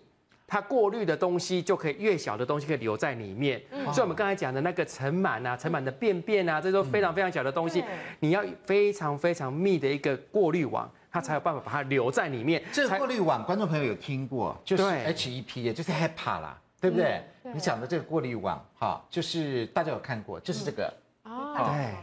它过滤的东西就可以越小的东西可以留在里面，嗯、所以我们刚才讲的那个尘螨啊、尘螨的便便啊，这都非常非常小的东西，嗯、你要非常非常密的一个过滤网，它才有办法把它留在里面。
这个过滤网，观众朋友有听过，就是 HEP，也就是 HEPA 啦，对不对？嗯、对你讲的这个过滤网，哈，就是大家有看过，就是这个，
哦、嗯，对。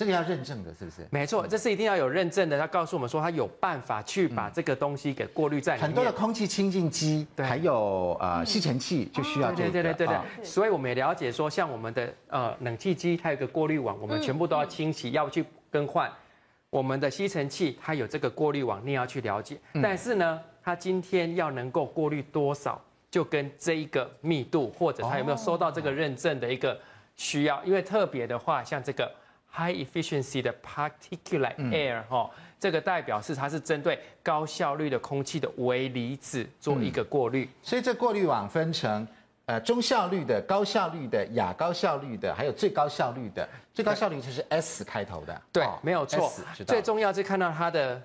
这个要认证的，是不是？
没错，这是一定要有认证的。他告诉我们说，他有办法去把这个东西给过滤在里面。
很多的空气清净机，还有呃吸尘器就需要这个。
对对对对对。所以我们也了解说，像我们的呃冷气机，它有个过滤网，我们全部都要清洗，要去更换。我们的吸尘器，它有这个过滤网，你也要去了解。但是呢，它今天要能够过滤多少，就跟这一个密度，或者它有没有收到这个认证的一个需要。因为特别的话，像这个。High efficiency 的 particulate air 哈、嗯，这个代表是它是针对高效率的空气的微离子做一个过滤、嗯，
所以这过滤网分成呃中效率的、高效率的、亚高效率的，还有最高效率的。最高效率就是 S 开头的，
对，哦、没有错。最重要是看到它的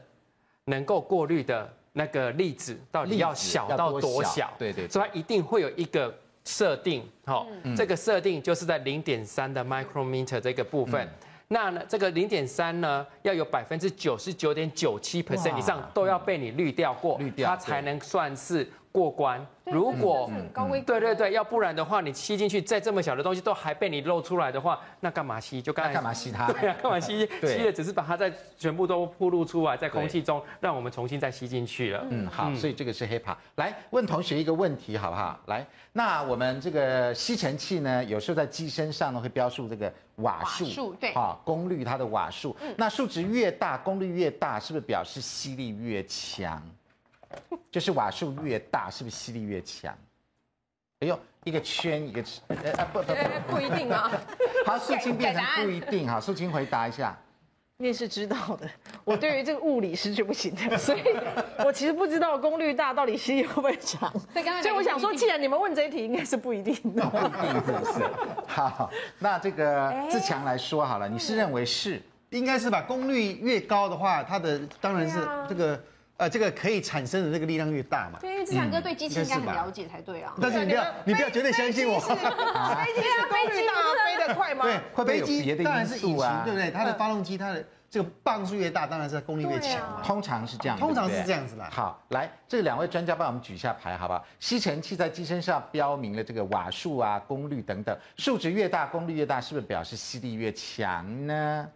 能够过滤的那个粒子到底要小到多小，
对，对对，
所以它一定会有一个设定，好，这个设定就是在零点三的 micrometer 这个部分。嗯那呢，这个零点三呢，要有百分之九十九点九七 percent 以上都要被你滤掉过，滤掉，它才能算是过关。如果对对对，要不然的话，你吸进去再这么小的东西都还被你漏出来的话，那干嘛吸？就干
干嘛吸它？
对啊，干嘛吸？(laughs) 吸的只是把它再全部都暴露出来，在空气中让我们重新再吸进去了。
嗯，好，所以这个是 HEPA。来问同学一个问题好不好？来，那我们这个吸尘器呢，有时候在机身上呢会标注这个瓦数，
对，
好，功率它的瓦数。那数值越大，功率越大，是不是表示吸力越强？(laughs) 就是瓦数越大，是不是吸力越强？哎呦，一个圈一个圈，呃
不不不，不一定啊。(laughs)
好，素清变成不一定 (laughs) 哈，素清回答一下。
你也是知道的，我对于这个物理是绝不行的，所以我其实不知道功率大到底吸力会不会强。所以我想说，既然你们问这一题，应该是不一定的。
不一定是不是？好，那这个自强来说好了，你是认为是？
应该是吧？功率越高的话，它的当然是这个。呃，这个可以产生的这个力量越大嘛？
对，因为志强哥对机器应该很了解才对啊。
但是你不要，你不要绝对相信我。飞
机是功率大，飞得快吗？
对，飞机当然是引擎，
对不对？它的发动机，它的这个磅数越大，当然是功率越强嘛。
通常是这样，
通常是这样子的。
好，来，这两位专家帮我们举一下牌，好不好？吸尘器在机身上标明了这个瓦数啊、功率等等，数值越大，功率越大，是不是表示吸力越强呢？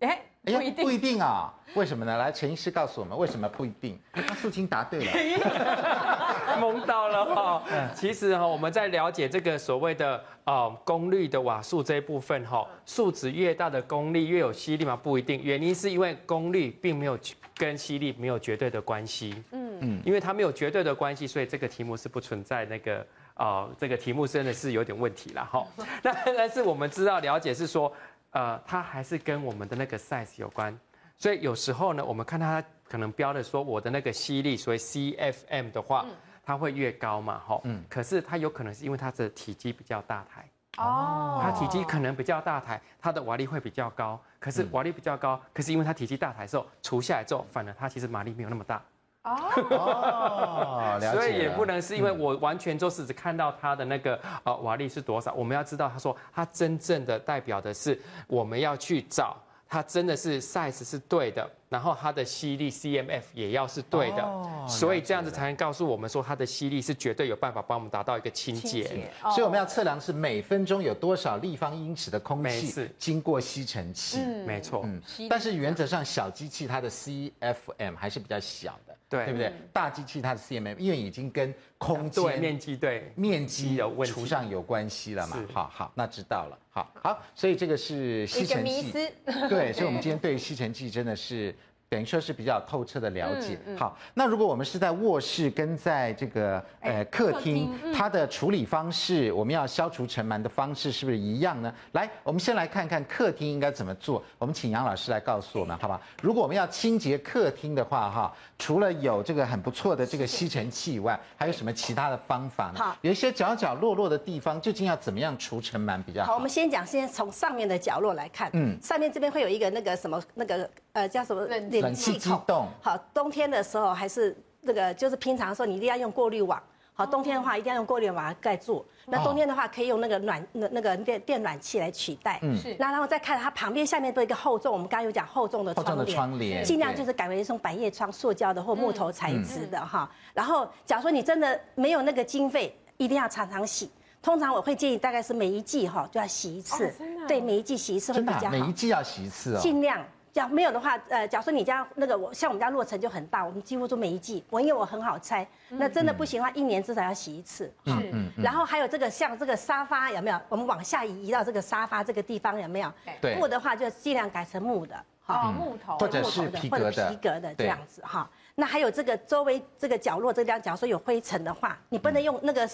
哎。
哎呀，不一定啊，为什么呢？来，陈医师告诉我们为什么不一定。那素清答对了，(laughs)
蒙到了哈。其实哈，我们在了解这个所谓的呃功率的瓦数这一部分哈，数值越大的功率越有吸力嘛？不一定，原因是因为功率并没有跟吸力没有绝对的关系。嗯嗯，因为它没有绝对的关系，所以这个题目是不存在那个哦这个题目真的是有点问题了哈。(laughs) 那但是我们知道了解是说。呃，它还是跟我们的那个 size 有关，所以有时候呢，我们看它可能标的说我的那个吸力，所以 CFM 的话，它会越高嘛，吼，嗯，可是它有可能是因为它的体积比较大台，哦，它体积可能比较大台，它的瓦力会比较高，可是瓦力比较高，可是因为它体积大台之后除下来之后，反而它其实马力没有那么大。
哦，(laughs)
所以也不能是因为我完全就是只看到它的那个呃瓦力是多少，我们要知道他说它真正的代表的是我们要去找它真的是 size 是对的，然后它的吸力 CMF 也要是对的，所以这样子才能告诉我们说它的吸力是绝对有办法帮我们达到一个清洁。
所以我们要测量是每分钟有多少立方英尺的空气经过吸尘器，
没错，嗯，
但是原则上小机器它的 CFM 还是比较小的。对不对？大机器它的 CMM，因为已经跟空间
面积对
面积有问题，除上有关系了嘛。好好，那知道了。好好，所以这个是吸尘器，对，所以我们今天对吸尘器真的是。等于说是比较透彻的了解。嗯嗯、好，那如果我们是在卧室跟在这个呃客厅，它的处理方式，我们要消除尘螨的方式是不是一样呢？来，我们先来看看客厅应该怎么做。我们请杨老师来告诉我们，好吧？如果我们要清洁客厅的话，哈，除了有这个很不错的这个吸尘器以外，还有什么其他的方法呢？好，有一些角角落落的地方，究竟要怎么样除尘螨比较好？
好，我们先讲，先从上面的角落来看。嗯，上面这边会有一个那个什么那个。呃，叫什么
冷气孔？
好，冬天的时候还是那个，就是平常的时候，你一定要用过滤网。好，冬天的话一定要用过滤网盖住。那冬天的话可以用那个暖那那个电电暖气来取代。嗯，是。那然后再看它旁边下面都有一个厚重，我们刚刚有讲厚重的窗帘，窗帘尽量就是改为一种百叶窗，塑胶的或木头材质的哈。然后，假如说你真的没有那个经费，一定要常常洗。通常我会建议大概是每一季哈就要洗一次。对，每一季洗一次会比较好。
每一季要洗一次哦。
尽量。假没有的话，呃，假如说你家那个我像我们家落成就很大，我们几乎都每一季，我因为我很好拆，那真的不行的话，一年至少要洗一次。嗯嗯。然后还有这个像这个沙发有没有？我们往下移移到这个沙发这个地方有没有？对。木的话就尽量改成木的，
好，木头
或者是皮革的，
皮革的这样子哈。那还有这个周围这个角落这个地方，假如说有灰尘的话，你不能用那个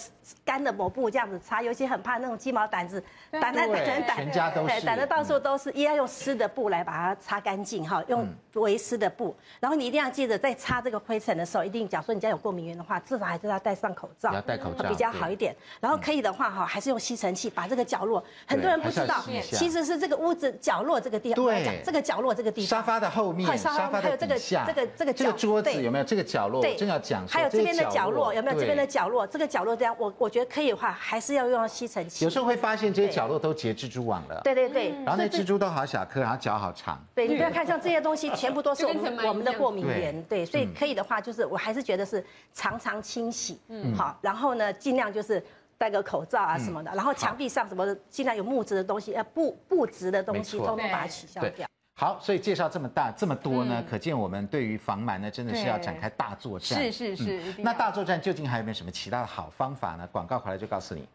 干的抹布这样子擦，尤其很怕那种鸡毛掸子，掸的掸的掸，
全家都是，
掸的到处都是，一定要用湿的布来把它擦干净哈，用微湿的布。然后你一定要记得，在擦这个灰尘的时候，一定，假如说你家有过敏源的话，至少还是要戴上口罩，
要戴口罩
比较好一点。然后可以的话哈，还是用吸尘器把这个角落，很多人不知道，其实是这个屋子角落这个地方，对，这个角落这个地方，
沙发的后面，沙发的底下，
这个这个这个
桌子有没有这个角落？对，正要讲，
还有这边的角落有没有？这边的角落，这个角落这样，我我觉得可以的话，还是要用吸尘器。
有时候会发现这些角落都结蜘蛛网了。
对对对。
然后那蜘蛛都好小颗，然后脚好长。
对，你不要看像这些东西，全部都是我们我们的过敏源。对，所以可以的话，就是我还是觉得是常常清洗。嗯。好，然后呢，尽量就是戴个口罩啊什么的，然后墙壁上什么的，尽量有木质的东西，呃，布布质的东西，通通把它取消掉。
好，所以介绍这么大这么多呢，可见我们对于防螨呢，真的是要展开大作战。
是是是。
那大作战究竟还有没有什么其他的好方法呢？广告回来就告诉你。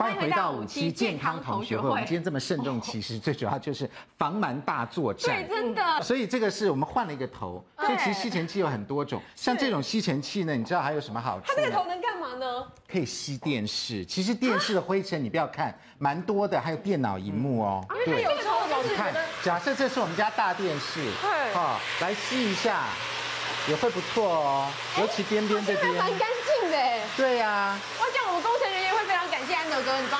欢迎回到五期健康同学会。我们今天这么慎重其实最主要就是防螨大作战。
对，真的。
所以这个是我们换了一个头。所以其实吸尘器有很多种，像这种吸尘器呢，你知道还有什么好处？
它这个头能干嘛呢？
可以吸电视。其实电视的灰尘你不要看，蛮多的，还有电脑荧幕哦。
对。
你看，假设这是我们家大电视，对，好，来吸一下，也会不错哦。尤其边边这边。蛮
干净的。
对呀。
哇，这样我们工程人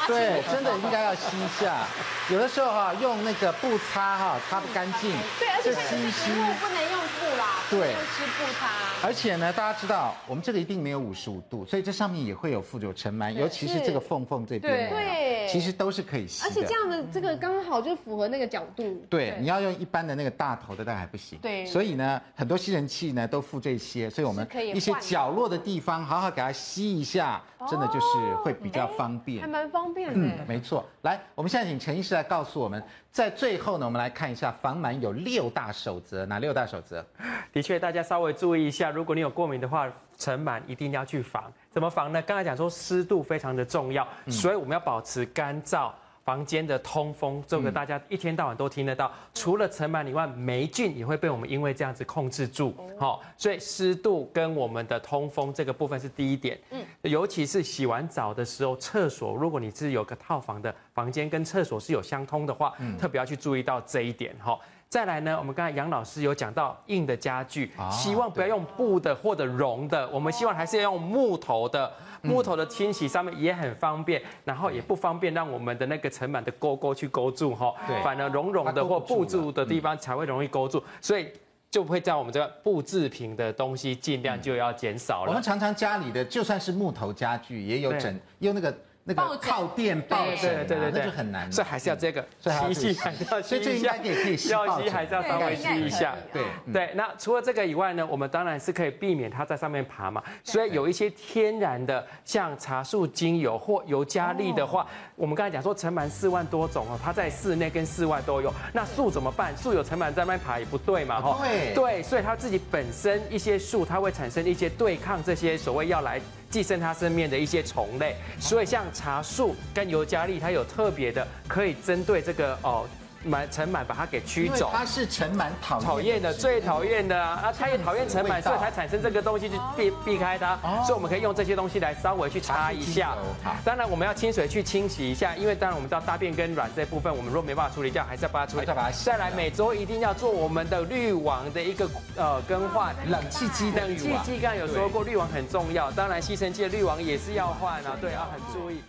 对，真的应该要吸一下。有的时候哈，用那个布擦哈，擦不干净。
对，而且吸一吸。不能用布啦。对。用湿布擦。
而且呢，大家知道，我们这个一定没有五十五度，所以这上面也会有附着尘螨，尤其是这个缝缝这边。对。其实都是可以吸的。
而且这样的这个刚好就符合那个角度。
对，你要用一般的那个大头的，但还不行。对。所以呢，很多吸尘器呢都附这些，所以我们一些角落的地方好好给它吸一下，真的就是会比较方便。
还蛮方便的。嗯，
没错。来，我们现在请陈医师来告诉我们，在最后呢，我们来看一下防螨有六大守则，哪六大守则？(laughs)
的确，大家稍微注意一下，如果你有过敏的话，尘螨一定要去防。怎么防呢？刚才讲说湿度非常的重要，所以我们要保持干燥。房间的通风，这个大家一天到晚都听得到。嗯、除了尘螨以外，霉菌也会被我们因为这样子控制住。好、哦，所以湿度跟我们的通风这个部分是第一点。嗯，尤其是洗完澡的时候，厕所如果你是有个套房的房间跟厕所是有相通的话，嗯、特别要去注意到这一点。哈、哦，再来呢，我们刚才杨老师有讲到硬的家具，啊、希望不要用布的或者绒的，我们希望还是要用木头的。木头的清洗上面也很方便，然后也不方便让我们的那个尘螨的勾勾去勾住哈，对，反而绒绒的或布住的地方才会容易勾住，所以就不会在我们这个布制品的东西尽量就要减少了。
我们常常家里的就算是木头家具，也有整用那个那个靠垫抱枕，对对对，那就很难，
所以还是要这个吸一下，
所以这应该可以可以吸抱
枕，还是要稍微吸一下，
对
对。那除了这个以外呢，我们当然是可以避免它在上面爬嘛。所以有一些天然的，像茶树精油或尤加利的话，我们刚才讲说尘螨四万多种哦，它在室内跟室外都有。那树怎么办？树有尘螨在那边爬也不对嘛，哈。对对，所以它自己本身一些树，它会产生一些对抗这些所谓要来。寄生它身边的一些虫类，所以像茶树跟尤加利，它有特别的可以针对这个哦。螨尘螨把它给驱走，
它是尘螨讨
讨厌的，最讨厌的啊！啊，它也讨厌尘螨，所以才产生这个东西去避避开它。所以我们可以用这些东西来稍微去擦一下。当然我们要清水去清洗一下，因为当然我们知道大便跟软这部分，我们如果没办法处理掉，还是要把它处理。再来每周一定要做我们的滤网的一个呃更换，
冷气机的滤网。冷气机
刚刚有说过滤网很重要，当然吸尘器的滤网也是要换啊，对，啊很注意。